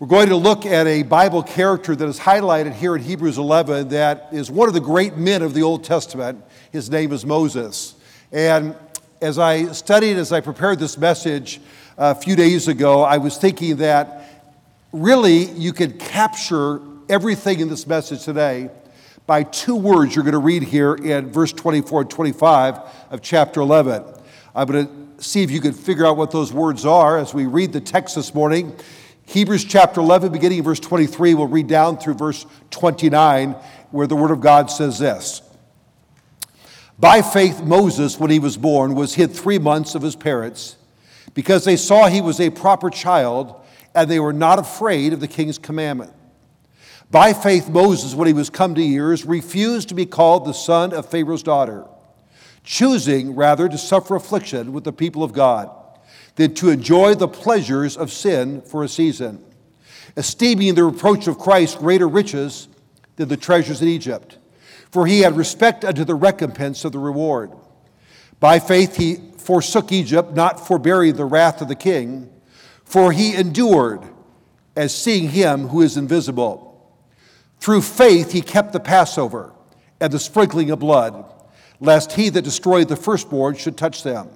We're going to look at a Bible character that is highlighted here in Hebrews 11 that is one of the great men of the Old Testament. His name is Moses. And as I studied, as I prepared this message uh, a few days ago, I was thinking that really you could capture everything in this message today by two words you're going to read here in verse 24 and 25 of chapter 11. I'm going to see if you can figure out what those words are as we read the text this morning. Hebrews chapter 11, beginning in verse 23, we'll read down through verse 29, where the Word of God says this By faith, Moses, when he was born, was hid three months of his parents, because they saw he was a proper child, and they were not afraid of the king's commandment. By faith, Moses, when he was come to years, refused to be called the son of Pharaoh's daughter, choosing rather to suffer affliction with the people of God than to enjoy the pleasures of sin for a season, esteeming the reproach of Christ greater riches than the treasures in Egypt. For he had respect unto the recompense of the reward. By faith he forsook Egypt, not forbearing the wrath of the king, for he endured as seeing him who is invisible. Through faith he kept the Passover and the sprinkling of blood, lest he that destroyed the firstborn should touch them.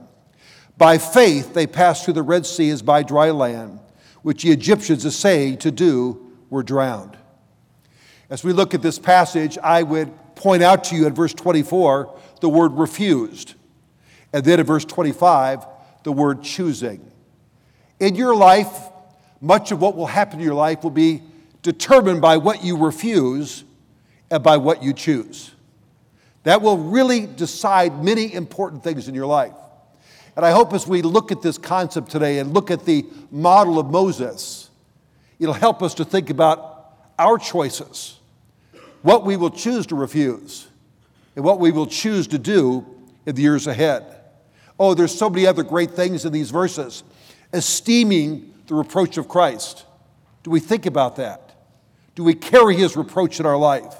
By faith, they passed through the Red Sea as by dry land, which the Egyptians, essaying to do, were drowned. As we look at this passage, I would point out to you in verse 24 the word refused, and then in verse 25, the word choosing. In your life, much of what will happen in your life will be determined by what you refuse and by what you choose. That will really decide many important things in your life. And I hope as we look at this concept today and look at the model of Moses, it'll help us to think about our choices, what we will choose to refuse, and what we will choose to do in the years ahead. Oh, there's so many other great things in these verses. Esteeming the reproach of Christ. Do we think about that? Do we carry his reproach in our life?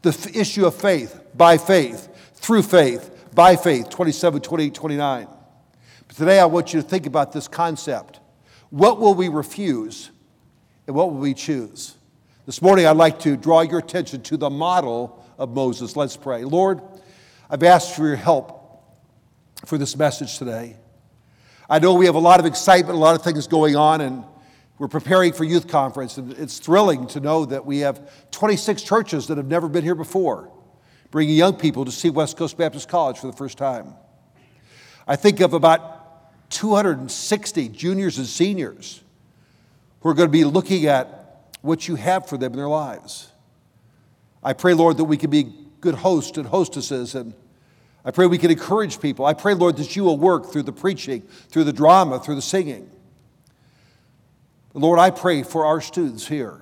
The f- issue of faith, by faith, through faith, by faith, 27, 28, 29. Today, I want you to think about this concept. What will we refuse and what will we choose? This morning, I'd like to draw your attention to the model of Moses. Let's pray. Lord, I've asked for your help for this message today. I know we have a lot of excitement, a lot of things going on, and we're preparing for youth conference, and it's thrilling to know that we have 26 churches that have never been here before, bringing young people to see West Coast Baptist College for the first time. I think of about 260 juniors and seniors who are going to be looking at what you have for them in their lives. I pray, Lord, that we can be good hosts and hostesses, and I pray we can encourage people. I pray, Lord, that you will work through the preaching, through the drama, through the singing. Lord, I pray for our students here.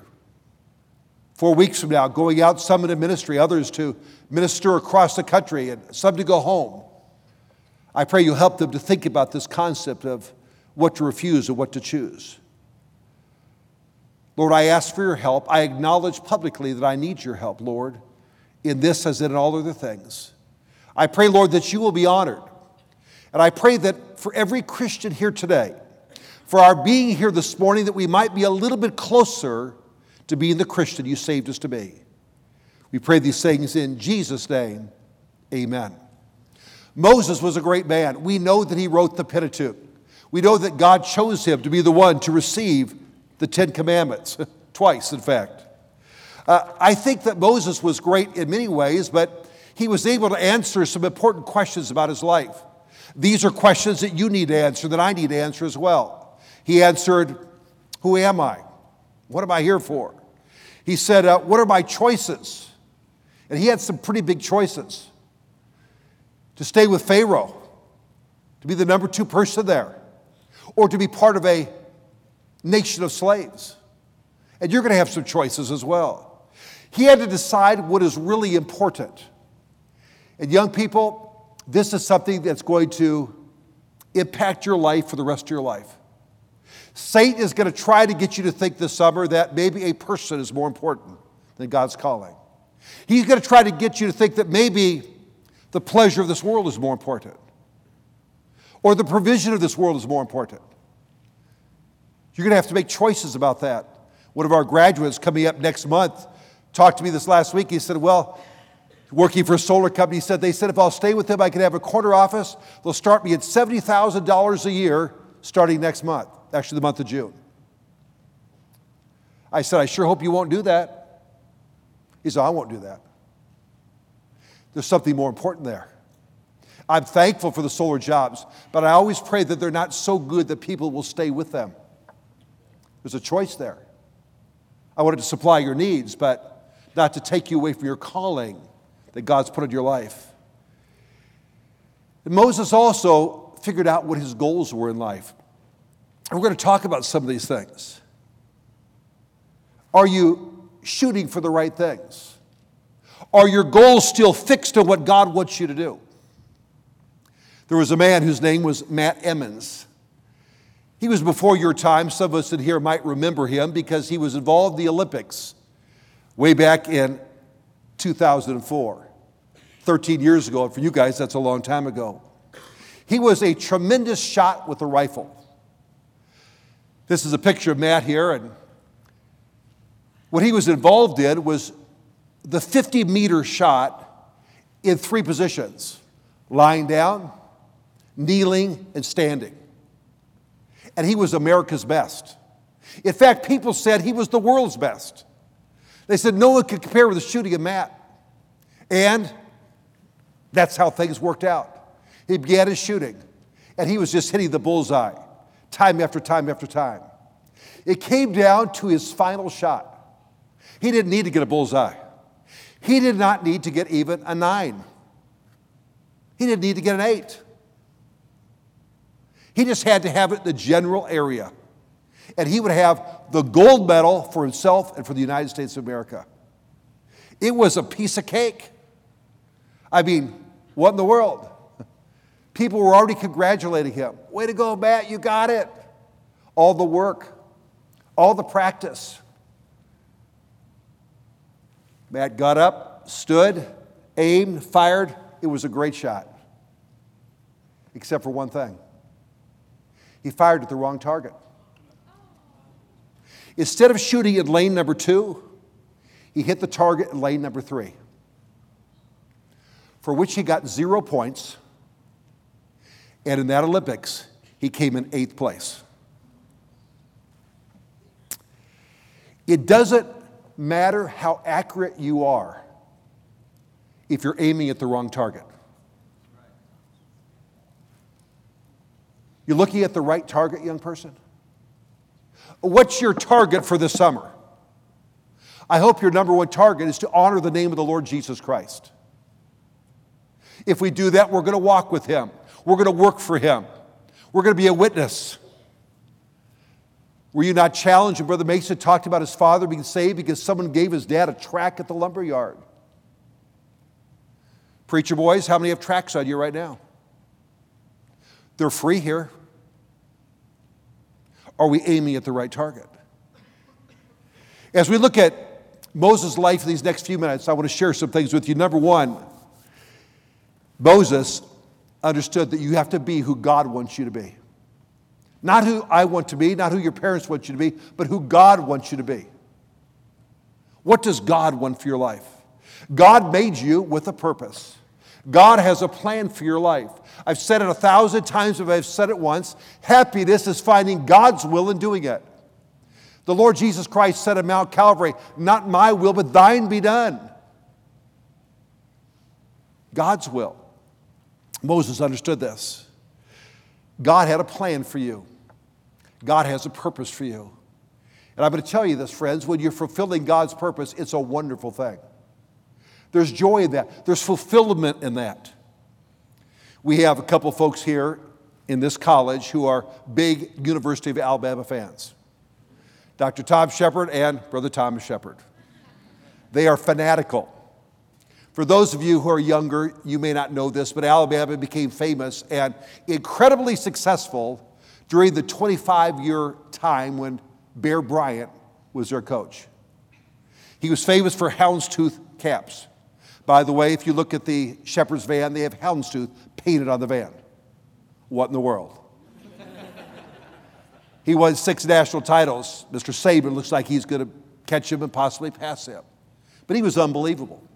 Four weeks from now, going out, some into ministry, others to minister across the country, and some to go home. I pray you help them to think about this concept of what to refuse and what to choose. Lord, I ask for your help. I acknowledge publicly that I need your help, Lord, in this as in all other things. I pray, Lord, that you will be honored. And I pray that for every Christian here today, for our being here this morning, that we might be a little bit closer to being the Christian you saved us to be. We pray these things in Jesus' name. Amen. Moses was a great man. We know that he wrote the Pentateuch. We know that God chose him to be the one to receive the Ten Commandments, twice, in fact. Uh, I think that Moses was great in many ways, but he was able to answer some important questions about his life. These are questions that you need to answer, that I need to answer as well. He answered, Who am I? What am I here for? He said, uh, What are my choices? And he had some pretty big choices to stay with Pharaoh, to be the number two person there, or to be part of a nation of slaves. And you're going to have some choices as well. He had to decide what is really important. And young people, this is something that's going to impact your life for the rest of your life. Satan is going to try to get you to think this summer that maybe a person is more important than God's calling. He's going to try to get you to think that maybe the pleasure of this world is more important, or the provision of this world is more important. You're going to have to make choices about that. One of our graduates coming up next month talked to me this last week. He said, Well, working for a solar company, he said, They said if I'll stay with them, I can have a corner office. They'll start me at $70,000 a year starting next month, actually, the month of June. I said, I sure hope you won't do that. He said, I won't do that. There's something more important there. I'm thankful for the solar jobs, but I always pray that they're not so good that people will stay with them. There's a choice there. I wanted to supply your needs, but not to take you away from your calling that God's put in your life. And Moses also figured out what his goals were in life. And we're going to talk about some of these things. Are you shooting for the right things? Are your goals still fixed on what God wants you to do? There was a man whose name was Matt Emmons. He was before your time. Some of us in here might remember him because he was involved in the Olympics way back in 2004, 13 years ago. For you guys, that's a long time ago. He was a tremendous shot with a rifle. This is a picture of Matt here, and what he was involved in was the 50 meter shot in three positions lying down, kneeling, and standing and he was America's best. In fact, people said he was the world's best. They said no one could compare with the shooting of Matt. And that's how things worked out. He began his shooting, and he was just hitting the bullseye time after time after time. It came down to his final shot. He didn't need to get a bullseye, he did not need to get even a nine, he didn't need to get an eight. He just had to have it in the general area. And he would have the gold medal for himself and for the United States of America. It was a piece of cake. I mean, what in the world? People were already congratulating him. Way to go, Matt, you got it. All the work, all the practice. Matt got up, stood, aimed, fired. It was a great shot, except for one thing he fired at the wrong target. Instead of shooting at lane number two, he hit the target in lane number three, for which he got zero points. And in that Olympics, he came in eighth place. It doesn't matter how accurate you are if you're aiming at the wrong target. You're looking at the right target, young person? What's your target for this summer? I hope your number one target is to honor the name of the Lord Jesus Christ. If we do that, we're going to walk with Him, we're going to work for Him, we're going to be a witness. Were you not challenged when Brother Mason talked about his father being saved because someone gave his dad a track at the lumber yard? Preacher boys, how many have tracks on you right now? They're free here. Are we aiming at the right target? As we look at Moses' life in these next few minutes, I want to share some things with you. Number one, Moses understood that you have to be who God wants you to be. Not who I want to be, not who your parents want you to be, but who God wants you to be. What does God want for your life? God made you with a purpose. God has a plan for your life. I've said it a thousand times, if I've said it once. Happiness is finding God's will and doing it. The Lord Jesus Christ said at Mount Calvary, Not my will, but thine be done. God's will. Moses understood this. God had a plan for you, God has a purpose for you. And I'm going to tell you this, friends when you're fulfilling God's purpose, it's a wonderful thing. There's joy in that, there's fulfillment in that. We have a couple folks here in this college who are big University of Alabama fans Dr. Tom Shepard and Brother Thomas Shepard. They are fanatical. For those of you who are younger, you may not know this, but Alabama became famous and incredibly successful during the 25 year time when Bear Bryant was their coach. He was famous for houndstooth caps. By the way, if you look at the shepherd's van, they have houndstooth painted on the van. What in the world? He won six national titles. Mr. Saban looks like he's going to catch him and possibly pass him. But he was unbelievable.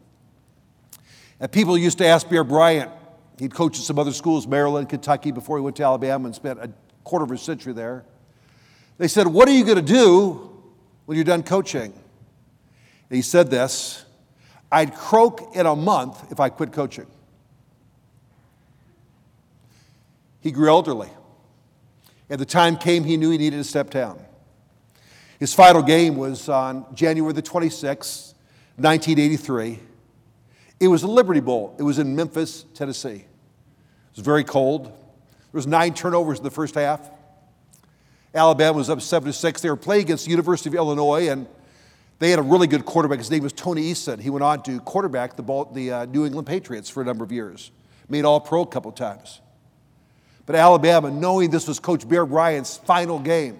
And people used to ask Bear Bryant, he'd coached at some other schools, Maryland, Kentucky, before he went to Alabama and spent a quarter of a century there. They said, What are you going to do when you're done coaching? And he said this I'd croak in a month if I quit coaching. He grew elderly. And the time came he knew he needed to step down. His final game was on January the 26th, 1983. It was the Liberty Bowl. It was in Memphis, Tennessee. It was very cold. Was nine turnovers in the first half. Alabama was up 7 to 6. They were playing against the University of Illinois, and they had a really good quarterback. His name was Tony Eason. He went on to quarterback the, ball, the uh, New England Patriots for a number of years. Made all pro a couple times. But Alabama, knowing this was Coach Bear Bryant's final game,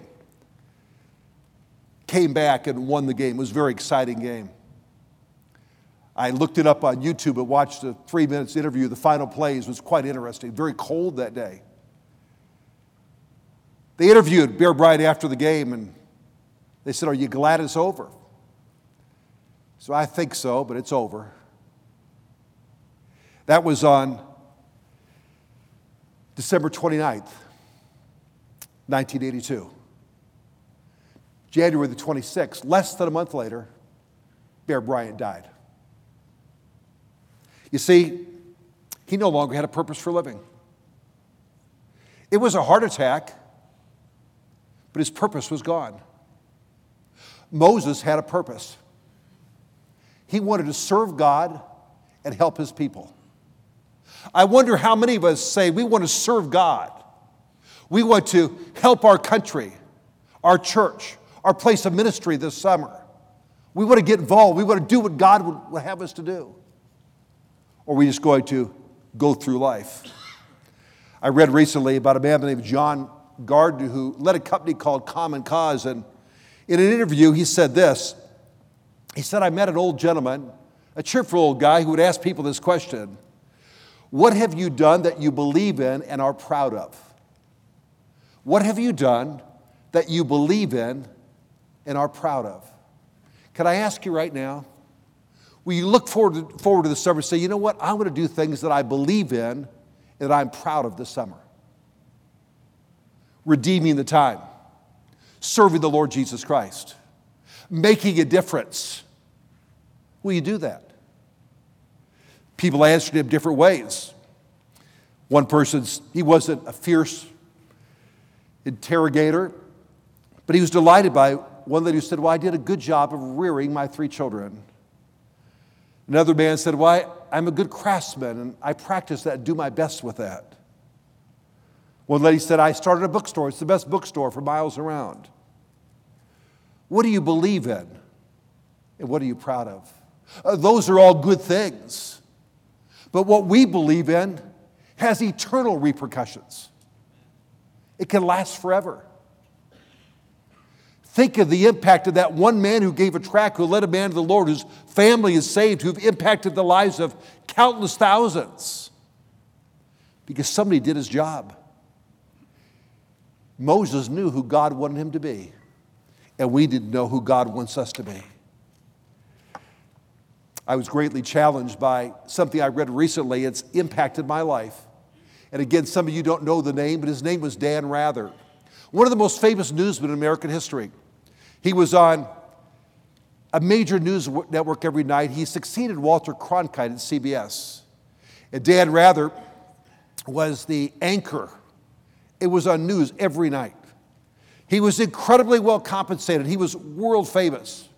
came back and won the game. It was a very exciting game. I looked it up on YouTube and watched a three minutes interview. The final plays was quite interesting. Very cold that day. They interviewed Bear Bryant after the game and they said, Are you glad it's over? So I think so, but it's over. That was on December 29th, 1982. January the 26th, less than a month later, Bear Bryant died. You see, he no longer had a purpose for living. It was a heart attack, but his purpose was gone. Moses had a purpose. He wanted to serve God and help his people. I wonder how many of us say we want to serve God. We want to help our country, our church, our place of ministry this summer. We want to get involved. We want to do what God would have us to do. Or are we just going to go through life? I read recently about a man named John Gardner who led a company called Common Cause. And in an interview, he said this He said, I met an old gentleman, a cheerful old guy, who would ask people this question What have you done that you believe in and are proud of? What have you done that you believe in and are proud of? Can I ask you right now? Will you look forward to, forward to the summer and say, you know what? I'm going to do things that I believe in and that I'm proud of this summer? Redeeming the time, serving the Lord Jesus Christ, making a difference. Will you do that? People answered him different ways. One person's, he wasn't a fierce interrogator, but he was delighted by one lady who said, Well, I did a good job of rearing my three children. Another man said, Why, well, I'm a good craftsman and I practice that, do my best with that. One lady said, I started a bookstore. It's the best bookstore for miles around. What do you believe in? And what are you proud of? Uh, those are all good things. But what we believe in has eternal repercussions, it can last forever. Think of the impact of that one man who gave a track, who led a man to the Lord, whose family is saved, who've impacted the lives of countless thousands because somebody did his job. Moses knew who God wanted him to be, and we didn't know who God wants us to be. I was greatly challenged by something I read recently. It's impacted my life. And again, some of you don't know the name, but his name was Dan Rather one of the most famous newsmen in American history. He was on a major news network every night. He succeeded Walter Cronkite at CBS. And Dan Rather was the anchor. It was on news every night. He was incredibly well compensated. He was world famous.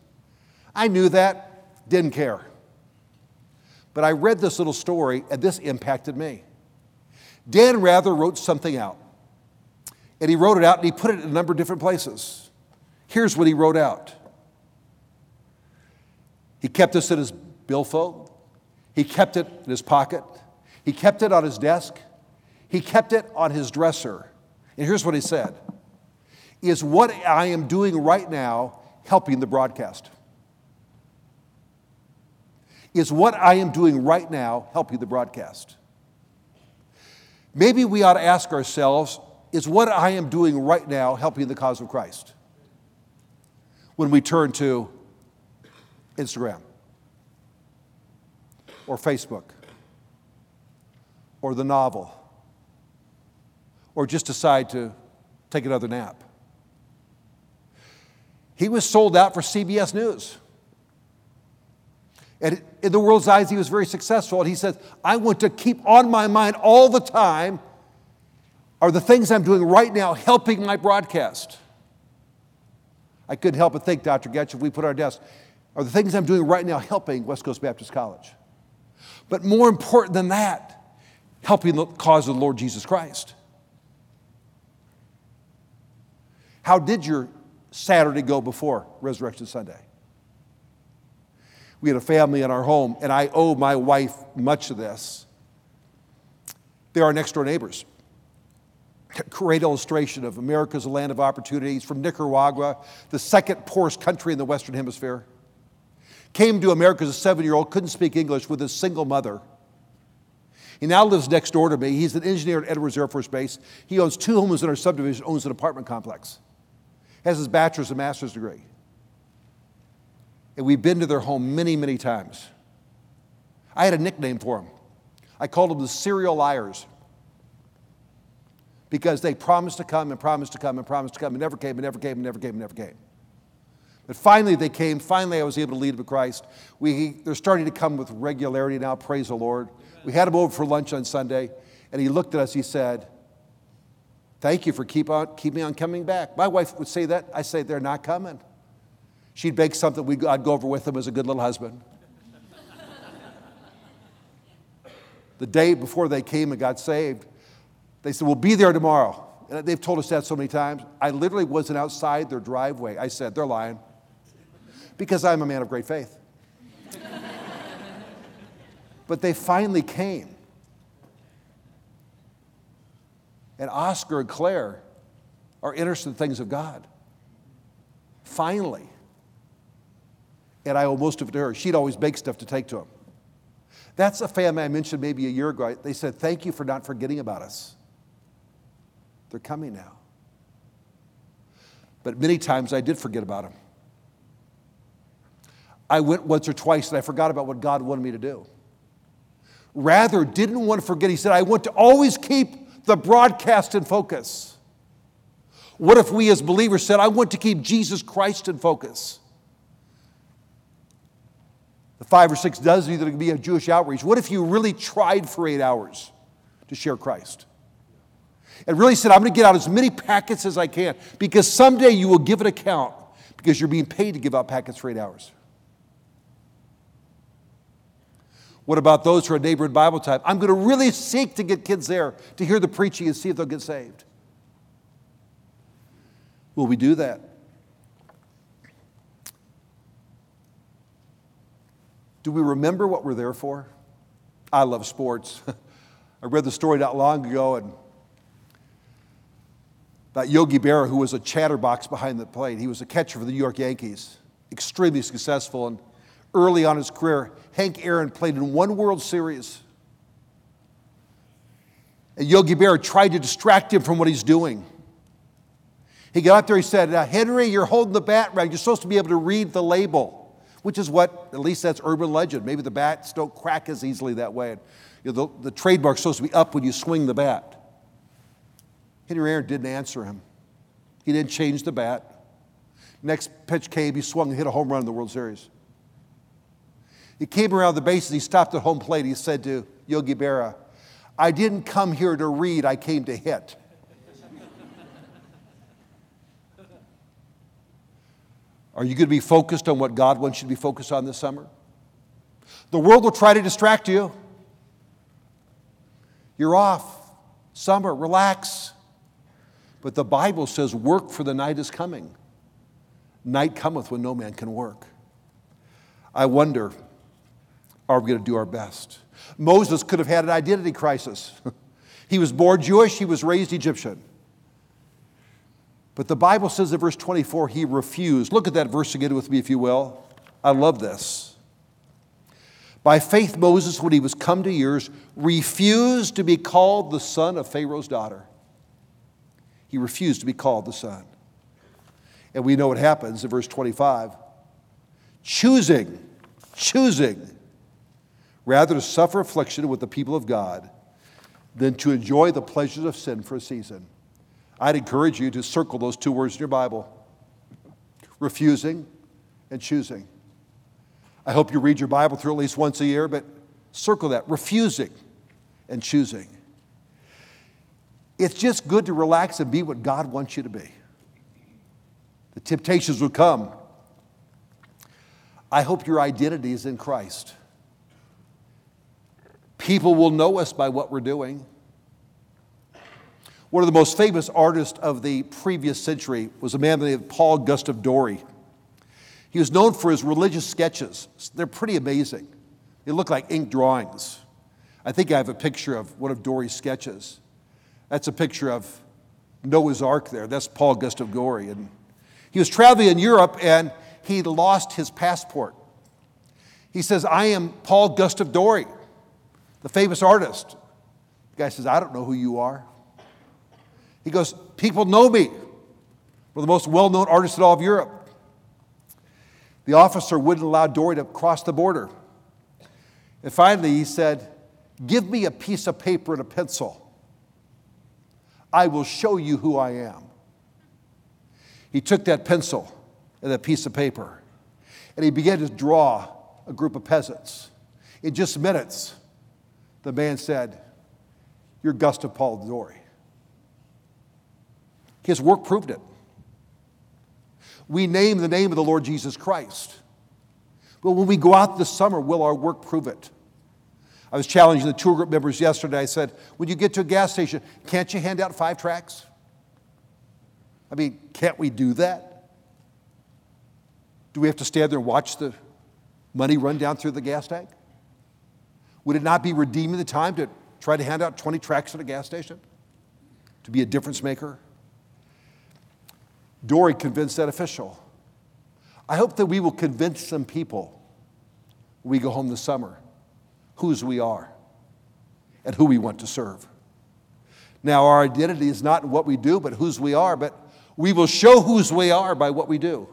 I knew that, didn't care. But I read this little story, and this impacted me. Dan Rather wrote something out. And he wrote it out and he put it in a number of different places. Here's what he wrote out he kept this in his billfold, he kept it in his pocket, he kept it on his desk, he kept it on his dresser. And here's what he said Is what I am doing right now helping the broadcast? Is what I am doing right now helping the broadcast? Maybe we ought to ask ourselves is what I am doing right now helping the cause of Christ? When we turn to Instagram or Facebook or the novel or just decide to take another nap. He was sold out for CBS News. And in the world's eyes, he was very successful. And he said, I want to keep on my mind all the time are the things I'm doing right now helping my broadcast. I couldn't help but think, Dr. Getch, if we put our desk, are the things I'm doing right now helping West Coast Baptist College? But more important than that, helping the cause of the Lord Jesus Christ. How did your Saturday go before Resurrection Sunday? We had a family in our home, and I owe my wife much of this. They're our next door neighbors. Great illustration of America's land of opportunities from Nicaragua, the second poorest country in the Western Hemisphere. Came to America as a seven year old, couldn't speak English with his single mother. He now lives next door to me. He's an engineer at Edwards Air Force Base. He owns two homes in our subdivision, owns an apartment complex has his bachelor's and master's degree. And we've been to their home many, many times. I had a nickname for them. I called them the serial liars because they promised to come and promised to come and promised to come and never came and never came and never came and never came. But finally they came. Finally I was able to lead them to Christ. We, they're starting to come with regularity now, praise the Lord. We had him over for lunch on Sunday, and he looked at us, he said, Thank you for keep on, keeping on coming back. My wife would say that. I say, they're not coming. She'd bake something, we'd, I'd go over with them as a good little husband. the day before they came and got saved, they said, We'll be there tomorrow. And they've told us that so many times. I literally wasn't outside their driveway. I said, They're lying. Because I'm a man of great faith. but they finally came. And Oscar and Claire are interested in things of God. Finally. And I owe most of it to her. She'd always bake stuff to take to him. That's a family I mentioned maybe a year ago. They said, Thank you for not forgetting about us. They're coming now. But many times I did forget about them. I went once or twice and I forgot about what God wanted me to do. Rather, didn't want to forget. He said, I want to always keep the broadcast in focus? What if we as believers said, I want to keep Jesus Christ in focus? The five or six dozen that could be a Jewish outreach. What if you really tried for eight hours to share Christ? And really said, I'm going to get out as many packets as I can because someday you will give an account because you're being paid to give out packets for eight hours. What about those who are a neighborhood Bible time? I'm going to really seek to get kids there to hear the preaching and see if they'll get saved. Will we do that? Do we remember what we're there for? I love sports. I read the story not long ago and about Yogi Berra, who was a chatterbox behind the plate. He was a catcher for the New York Yankees, extremely successful. And early on his career, Hank Aaron played in one World Series. And Yogi Berra tried to distract him from what he's doing. He got up there, he said, Henry, you're holding the bat right. You're supposed to be able to read the label, which is what, at least that's urban legend. Maybe the bats don't crack as easily that way. You know, the, the trademark's supposed to be up when you swing the bat. Henry Aaron didn't answer him. He didn't change the bat. Next pitch came, he swung and hit a home run in the World Series. He came around the bases, he stopped at home plate. He said to Yogi Berra, I didn't come here to read, I came to hit. Are you going to be focused on what God wants you to be focused on this summer? The world will try to distract you. You're off. Summer, relax. But the Bible says, work for the night is coming. Night cometh when no man can work. I wonder are we going to do our best? Moses could have had an identity crisis. he was born Jewish, he was raised Egyptian. But the Bible says in verse 24, he refused. Look at that verse again with me, if you will. I love this. By faith, Moses, when he was come to years, refused to be called the son of Pharaoh's daughter. He refused to be called the Son. And we know what happens in verse 25 choosing, choosing rather to suffer affliction with the people of God than to enjoy the pleasures of sin for a season. I'd encourage you to circle those two words in your Bible refusing and choosing. I hope you read your Bible through at least once a year, but circle that refusing and choosing. It's just good to relax and be what God wants you to be. The temptations will come. I hope your identity is in Christ. People will know us by what we're doing. One of the most famous artists of the previous century was a man named Paul Gustave Doré. He was known for his religious sketches. They're pretty amazing. They look like ink drawings. I think I have a picture of one of Doré's sketches. That's a picture of Noah's Ark there. That's Paul Gustave Doré. And he was traveling in Europe and he lost his passport. He says, I am Paul Gustave Doré, the famous artist. The guy says, I don't know who you are. He goes, People know me. We're the most well known artist in all of Europe. The officer wouldn't allow Doré to cross the border. And finally, he said, Give me a piece of paper and a pencil. I will show you who I am. He took that pencil and that piece of paper and he began to draw a group of peasants. In just minutes, the man said, You're Gustave Paul Doré. His work proved it. We name the name of the Lord Jesus Christ. But when we go out this summer, will our work prove it? I was challenging the tour group members yesterday. I said, when you get to a gas station, can't you hand out five tracks? I mean, can't we do that? Do we have to stand there and watch the money run down through the gas tank? Would it not be redeeming the time to try to hand out 20 tracts at a gas station? To be a difference maker? Doré convinced that official. I hope that we will convince some people we go home this summer whose we are and who we want to serve. Now, our identity is not what we do, but whose we are, but we will show whose we are by what we do.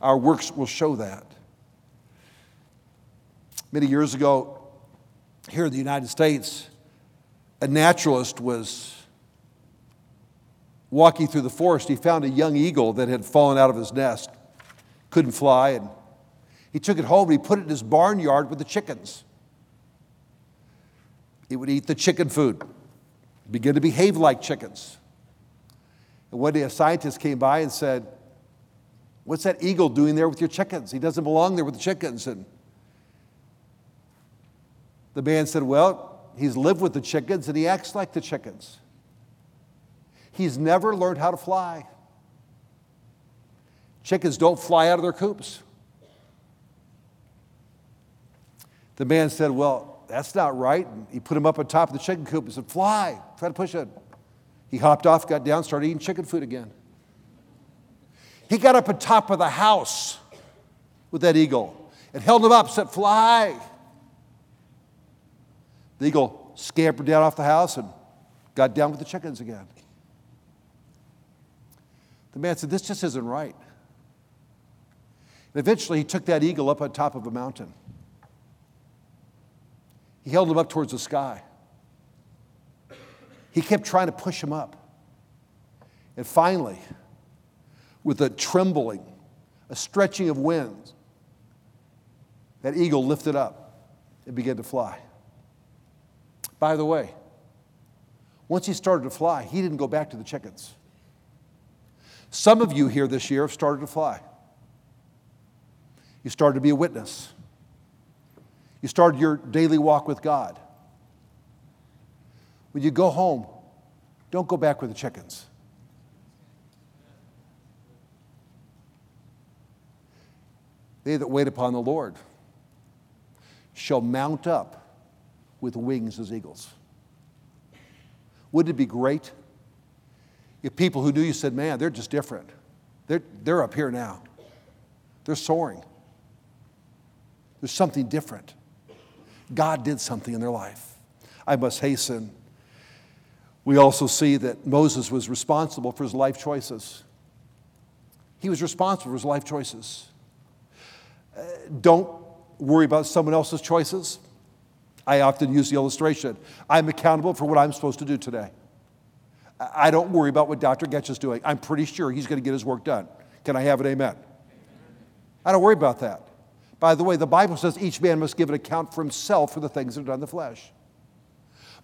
Our works will show that. Many years ago, here in the United States, a naturalist was walking through the forest. He found a young eagle that had fallen out of his nest, couldn't fly, and he took it home and he put it in his barnyard with the chickens. It would eat the chicken food, begin to behave like chickens. And one day a scientist came by and said, What's that eagle doing there with your chickens? He doesn't belong there with the chickens. And the man said, Well, he's lived with the chickens and he acts like the chickens. He's never learned how to fly. Chickens don't fly out of their coops. The man said, Well, that's not right. And he put him up on top of the chicken coop and said, Fly, try to push it. He hopped off, got down, started eating chicken food again. He got up on top of the house with that eagle and held him up, said, Fly. The eagle scampered down off the house and got down with the chickens again. The man said, This just isn't right. And eventually he took that eagle up on top of a mountain. He held him up towards the sky. He kept trying to push him up. And finally, with a trembling, a stretching of winds, that eagle lifted up and began to fly. By the way, once he started to fly, he didn't go back to the chickens. Some of you here this year have started to fly. You started to be a witness. You started your daily walk with God. When you go home, don't go back with the chickens. They that wait upon the Lord shall mount up with wings as eagles. Wouldn't it be great if people who knew you said, man, they're just different? They're, they're up here now. They're soaring. There's something different. God did something in their life. I must hasten. We also see that Moses was responsible for his life choices. He was responsible for his life choices. Uh, don't worry about someone else's choices. I often use the illustration I'm accountable for what I'm supposed to do today. I don't worry about what Dr. Getch is doing. I'm pretty sure he's going to get his work done. Can I have an amen? I don't worry about that. By the way, the Bible says each man must give an account for himself for the things that are done in the flesh.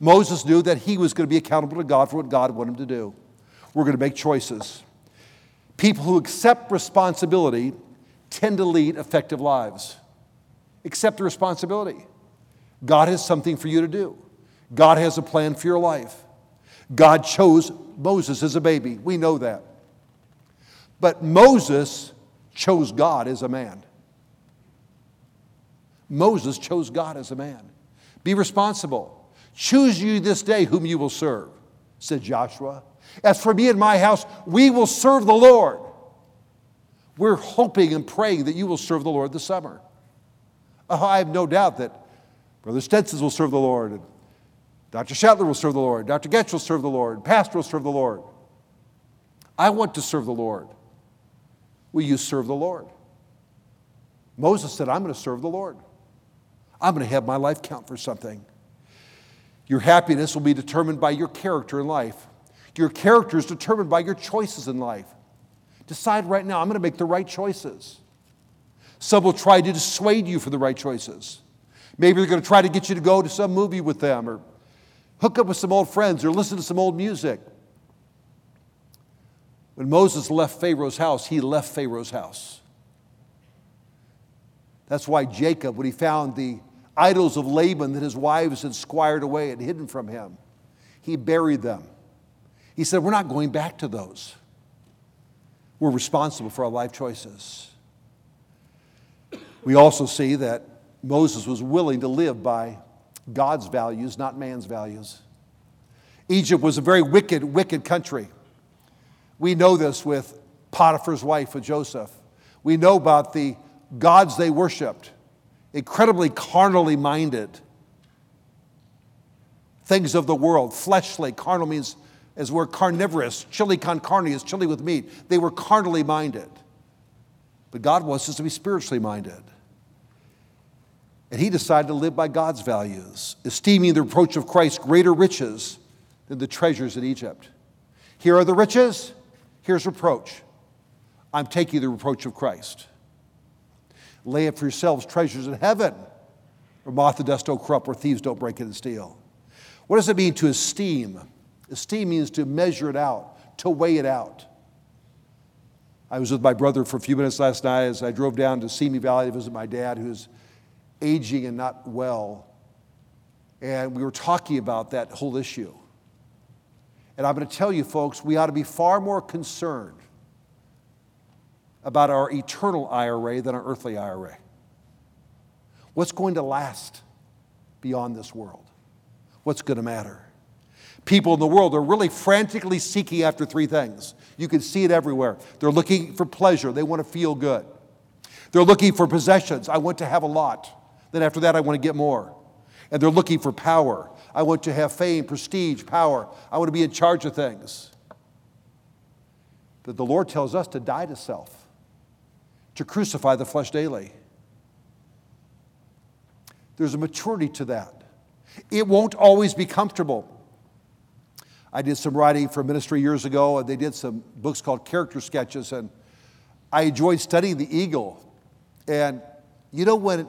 Moses knew that he was going to be accountable to God for what God wanted him to do. We're going to make choices. People who accept responsibility tend to lead effective lives. Accept the responsibility. God has something for you to do, God has a plan for your life. God chose Moses as a baby. We know that. But Moses chose God as a man. Moses chose God as a man. Be responsible. Choose you this day whom you will serve, said Joshua. As for me and my house, we will serve the Lord. We're hoping and praying that you will serve the Lord this summer. Oh, I have no doubt that Brother Stetson will serve the Lord, and Dr. Shetler will serve the Lord, Dr. Getch will serve the Lord, Pastor will serve the Lord. I want to serve the Lord. Will you serve the Lord? Moses said, I'm going to serve the Lord. I'm going to have my life count for something. Your happiness will be determined by your character in life. Your character is determined by your choices in life. Decide right now, I'm going to make the right choices. Some will try to dissuade you from the right choices. Maybe they're going to try to get you to go to some movie with them or hook up with some old friends or listen to some old music. When Moses left Pharaoh's house, he left Pharaoh's house. That's why Jacob, when he found the idols of Laban that his wives had squired away and hidden from him, he buried them. He said, We're not going back to those. We're responsible for our life choices. We also see that Moses was willing to live by God's values, not man's values. Egypt was a very wicked, wicked country. We know this with Potiphar's wife, with Joseph. We know about the gods they worshiped, incredibly carnally minded. Things of the world, fleshly, carnal means as we're carnivorous. Chili con carne is chili with meat. They were carnally minded. But God wants us to be spiritually minded. And he decided to live by God's values, esteeming the reproach of Christ greater riches than the treasures in Egypt. Here are the riches, here's reproach. I'm taking the reproach of Christ. Lay up for yourselves treasures in heaven, where moth and dust don't corrupt, where thieves don't break in and steal. What does it mean to esteem? Esteem means to measure it out, to weigh it out. I was with my brother for a few minutes last night as I drove down to Simi Valley to visit my dad, who's aging and not well. And we were talking about that whole issue. And I'm going to tell you, folks, we ought to be far more concerned about our eternal IRA than our earthly IRA. What's going to last beyond this world? What's going to matter? People in the world are really frantically seeking after three things. You can see it everywhere. They're looking for pleasure, they want to feel good. They're looking for possessions. I want to have a lot. Then after that, I want to get more. And they're looking for power. I want to have fame, prestige, power. I want to be in charge of things. But the Lord tells us to die to self, to crucify the flesh daily. There's a maturity to that. It won't always be comfortable. I did some writing for ministry years ago, and they did some books called character sketches, and I enjoyed studying the eagle. And you know, when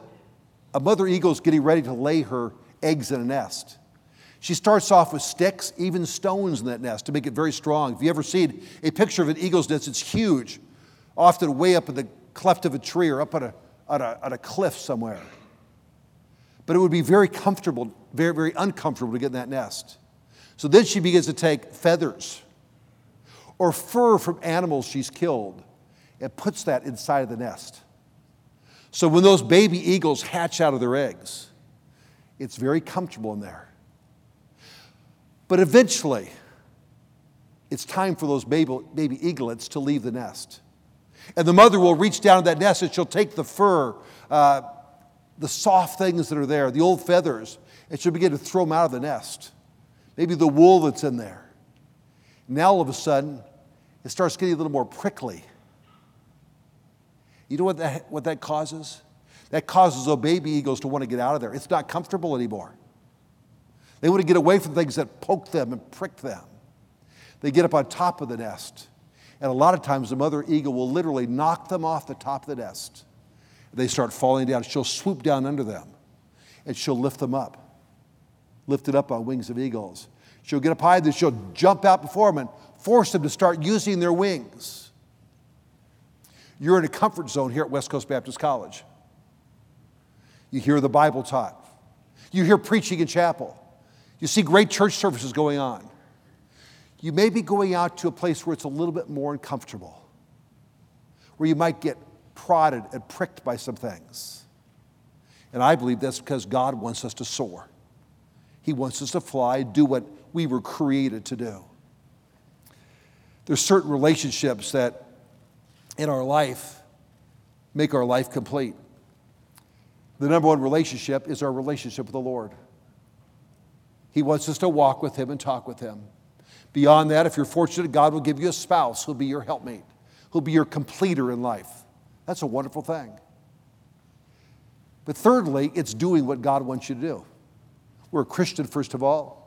a mother eagle is getting ready to lay her eggs in a nest. She starts off with sticks, even stones in that nest to make it very strong. If you ever seen a picture of an eagle's nest, it's huge, often way up in the cleft of a tree or up on a, on a, on a cliff somewhere. But it would be very comfortable, very, very uncomfortable to get in that nest. So then she begins to take feathers or fur from animals she's killed and puts that inside of the nest. So when those baby eagles hatch out of their eggs, it's very comfortable in there. But eventually, it's time for those baby, baby eaglets to leave the nest. And the mother will reach down to that nest and she'll take the fur, uh, the soft things that are there, the old feathers, and she'll begin to throw them out of the nest maybe the wool that's in there. Now all of a sudden, it starts getting a little more prickly. You know what that, what that causes? That causes those baby eagles to want to get out of there. It's not comfortable anymore. They want to get away from things that poke them and prick them. They get up on top of the nest. And a lot of times the mother eagle will literally knock them off the top of the nest. They start falling down. She'll swoop down under them and she'll lift them up, lift it up on wings of eagles. She'll get up high, then she'll jump out before them and force them to start using their wings. You're in a comfort zone here at West Coast Baptist College. You hear the Bible taught, you hear preaching in chapel, you see great church services going on. You may be going out to a place where it's a little bit more uncomfortable, where you might get prodded and pricked by some things. And I believe that's because God wants us to soar. He wants us to fly, do what we were created to do. There's certain relationships that in our life make our life complete. The number one relationship is our relationship with the Lord. He wants us to walk with Him and talk with Him. Beyond that, if you're fortunate, God will give you a spouse who'll be your helpmate, who'll be your completer in life. That's a wonderful thing. But thirdly, it's doing what God wants you to do. We're a Christian, first of all.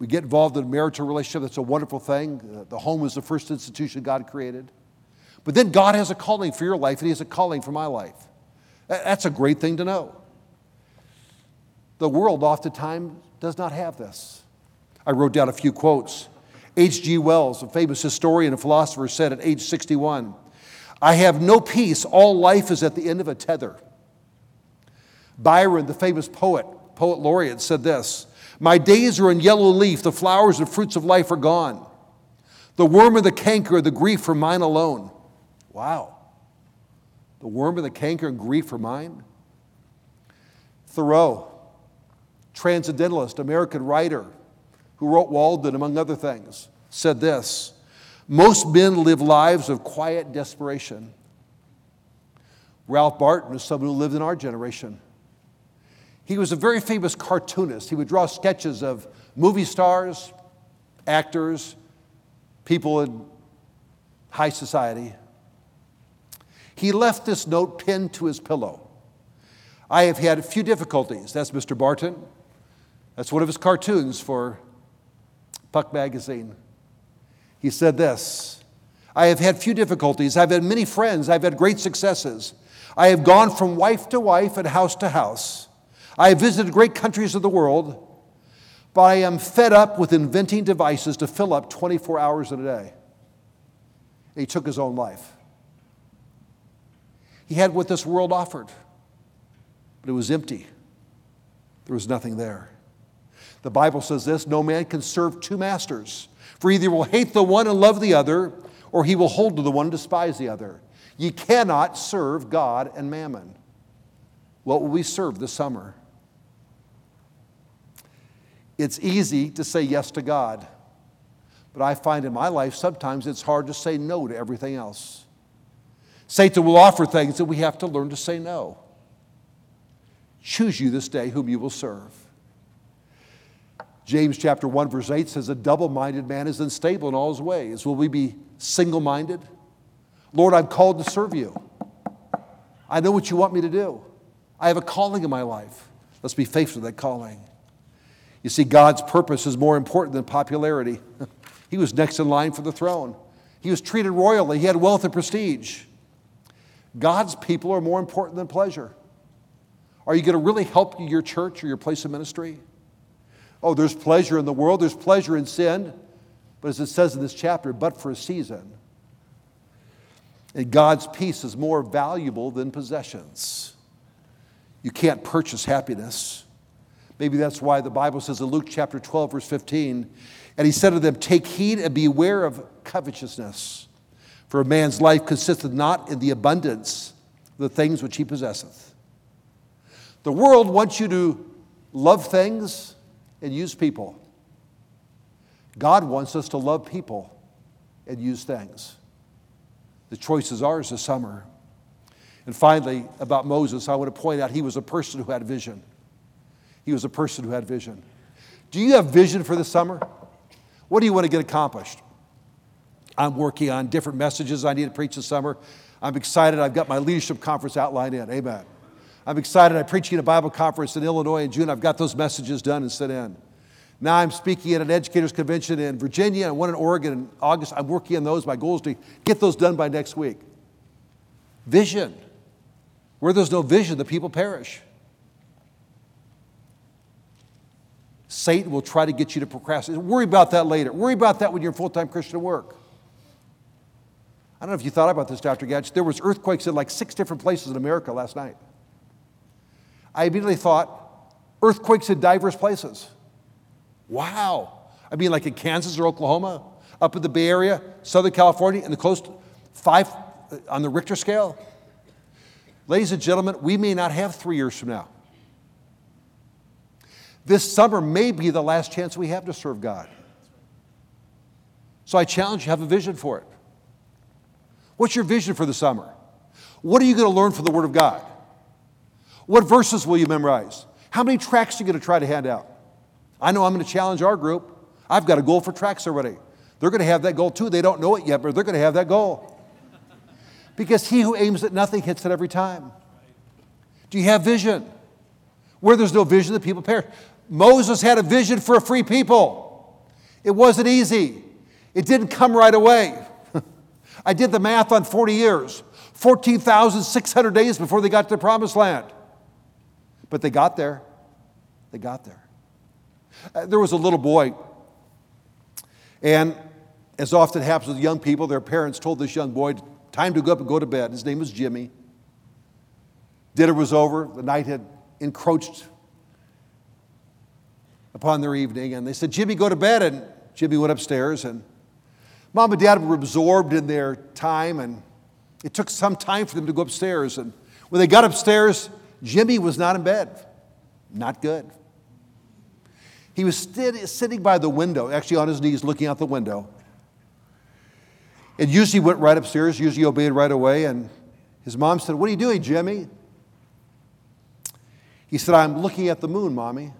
We get involved in a marital relationship. That's a wonderful thing. Uh, the home is the first institution God created. But then God has a calling for your life, and He has a calling for my life. That's a great thing to know. The world oftentimes does not have this. I wrote down a few quotes. H.G. Wells, a famous historian and philosopher, said at age 61 I have no peace. All life is at the end of a tether. Byron, the famous poet, poet laureate, said this My days are in yellow leaf, the flowers and fruits of life are gone. The worm and the canker, the grief for mine alone. Wow. The worm and the canker and grief for mine? Thoreau, transcendentalist, American writer, who wrote Walden, among other things, said this Most men live lives of quiet desperation. Ralph Barton is someone who lived in our generation. He was a very famous cartoonist. He would draw sketches of movie stars, actors, people in high society. He left this note pinned to his pillow. I have had a few difficulties. That's Mr. Barton. That's one of his cartoons for Puck Magazine. He said this I have had few difficulties. I've had many friends. I've had great successes. I have gone from wife to wife and house to house. I have visited great countries of the world, but I am fed up with inventing devices to fill up 24 hours in a day. he took his own life. He had what this world offered, but it was empty. There was nothing there. The Bible says this no man can serve two masters, for either will hate the one and love the other, or he will hold to the one and despise the other. Ye cannot serve God and mammon. What will we serve this summer? It's easy to say yes to God, but I find in my life sometimes it's hard to say no to everything else. Satan will offer things that we have to learn to say no. Choose you this day whom you will serve. James chapter 1 verse 8 says a double-minded man is unstable in all his ways. Will we be single-minded? Lord, I'm called to serve you. I know what you want me to do. I have a calling in my life. Let's be faithful to that calling. You see, God's purpose is more important than popularity. he was next in line for the throne. He was treated royally. He had wealth and prestige. God's people are more important than pleasure. Are you going to really help your church or your place of ministry? Oh, there's pleasure in the world, there's pleasure in sin, but as it says in this chapter, but for a season. And God's peace is more valuable than possessions. You can't purchase happiness. Maybe that's why the Bible says in Luke chapter 12, verse 15, and he said to them, Take heed and beware of covetousness, for a man's life consisteth not in the abundance of the things which he possesseth. The world wants you to love things and use people. God wants us to love people and use things. The choice is ours this summer. And finally, about Moses, I want to point out he was a person who had vision. He was a person who had vision. Do you have vision for the summer? What do you want to get accomplished? I'm working on different messages I need to preach this summer. I'm excited. I've got my leadership conference outlined in. Amen. I'm excited. I'm preaching at a Bible conference in Illinois in June. I've got those messages done and sent in. Now I'm speaking at an educators convention in Virginia and one in Oregon in August. I'm working on those. My goal is to get those done by next week. Vision. Where there's no vision, the people perish. Satan will try to get you to procrastinate. Worry about that later. Worry about that when you're full time Christian work. I don't know if you thought about this, Dr. Gadget. There was earthquakes in like six different places in America last night. I immediately thought, earthquakes in diverse places. Wow. I mean, like in Kansas or Oklahoma, up in the Bay Area, Southern California, and the coast, five uh, on the Richter scale. Ladies and gentlemen, we may not have three years from now. This summer may be the last chance we have to serve God. So I challenge you, have a vision for it. What's your vision for the summer? What are you going to learn from the Word of God? What verses will you memorize? How many tracts are you going to try to hand out? I know I'm going to challenge our group. I've got a goal for tracts already. They're going to have that goal too. They don't know it yet, but they're going to have that goal. Because he who aims at nothing hits it every time. Do you have vision? Where there's no vision, the people perish. Moses had a vision for a free people. It wasn't easy, it didn't come right away. I did the math on 40 years 14,600 days before they got to the promised land. But they got there. They got there. Uh, there was a little boy, and as often happens with young people, their parents told this young boy, Time to go up and go to bed. His name was Jimmy. Dinner was over. The night had encroached upon their evening, and they said, Jimmy, go to bed. And Jimmy went upstairs, and mom and dad were absorbed in their time, and it took some time for them to go upstairs. And when they got upstairs, Jimmy was not in bed. Not good. He was sitting by the window, actually on his knees, looking out the window. And usually went right upstairs, usually obeyed right away. And his mom said, What are you doing, Jimmy? He said, I'm looking at the moon, mommy.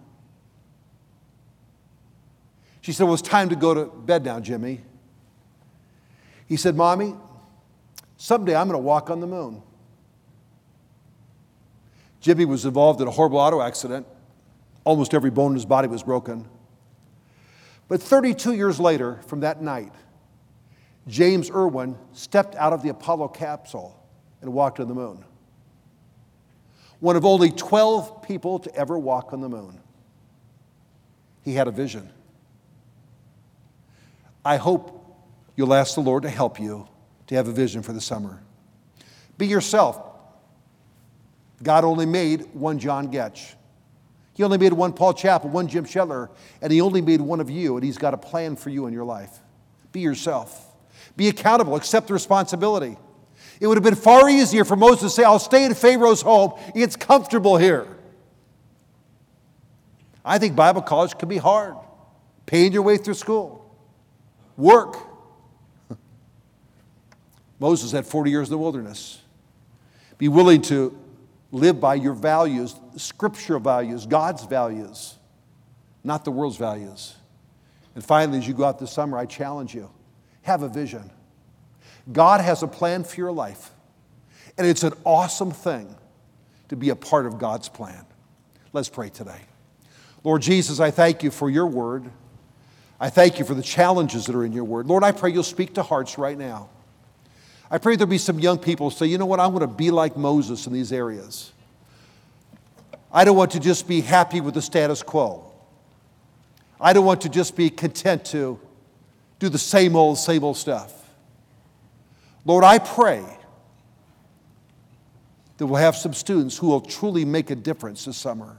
She said, Well, it's time to go to bed now, Jimmy. He said, Mommy, someday I'm going to walk on the moon. Jimmy was involved in a horrible auto accident. Almost every bone in his body was broken. But 32 years later, from that night, James Irwin stepped out of the Apollo capsule and walked on the moon. One of only 12 people to ever walk on the moon. He had a vision. I hope you'll ask the Lord to help you to have a vision for the summer. Be yourself. God only made one John Goetsch. He only made one Paul Chappell, one Jim Schettler, and he only made one of you, and he's got a plan for you in your life. Be yourself. Be accountable, accept the responsibility. It would have been far easier for Moses to say, I'll stay in Pharaoh's home. It's comfortable here. I think Bible college can be hard. Paying your way through school, work. Moses had 40 years in the wilderness. Be willing to live by your values, scriptural values, God's values, not the world's values. And finally, as you go out this summer, I challenge you have a vision. God has a plan for your life, and it's an awesome thing to be a part of God's plan. Let's pray today. Lord Jesus, I thank you for your word. I thank you for the challenges that are in your word. Lord, I pray you'll speak to hearts right now. I pray there'll be some young people say, you know what, I want to be like Moses in these areas. I don't want to just be happy with the status quo. I don't want to just be content to do the same old, same old stuff. Lord, I pray that we'll have some students who will truly make a difference this summer.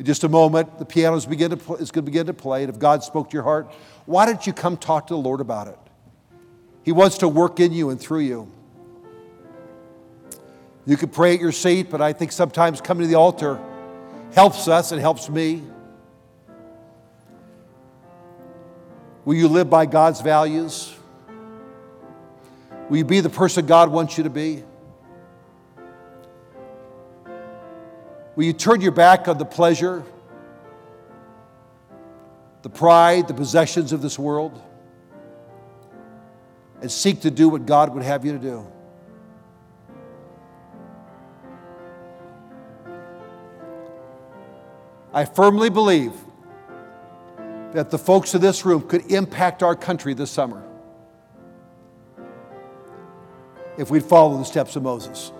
In just a moment, the piano is, is going to begin to play, and if God spoke to your heart, why don't you come talk to the Lord about it? He wants to work in you and through you. You can pray at your seat, but I think sometimes coming to the altar helps us and helps me. Will you live by God's values? Will you be the person God wants you to be? Will you turn your back on the pleasure the pride, the possessions of this world, and seek to do what God would have you to do. I firmly believe that the folks in this room could impact our country this summer if we'd follow the steps of Moses.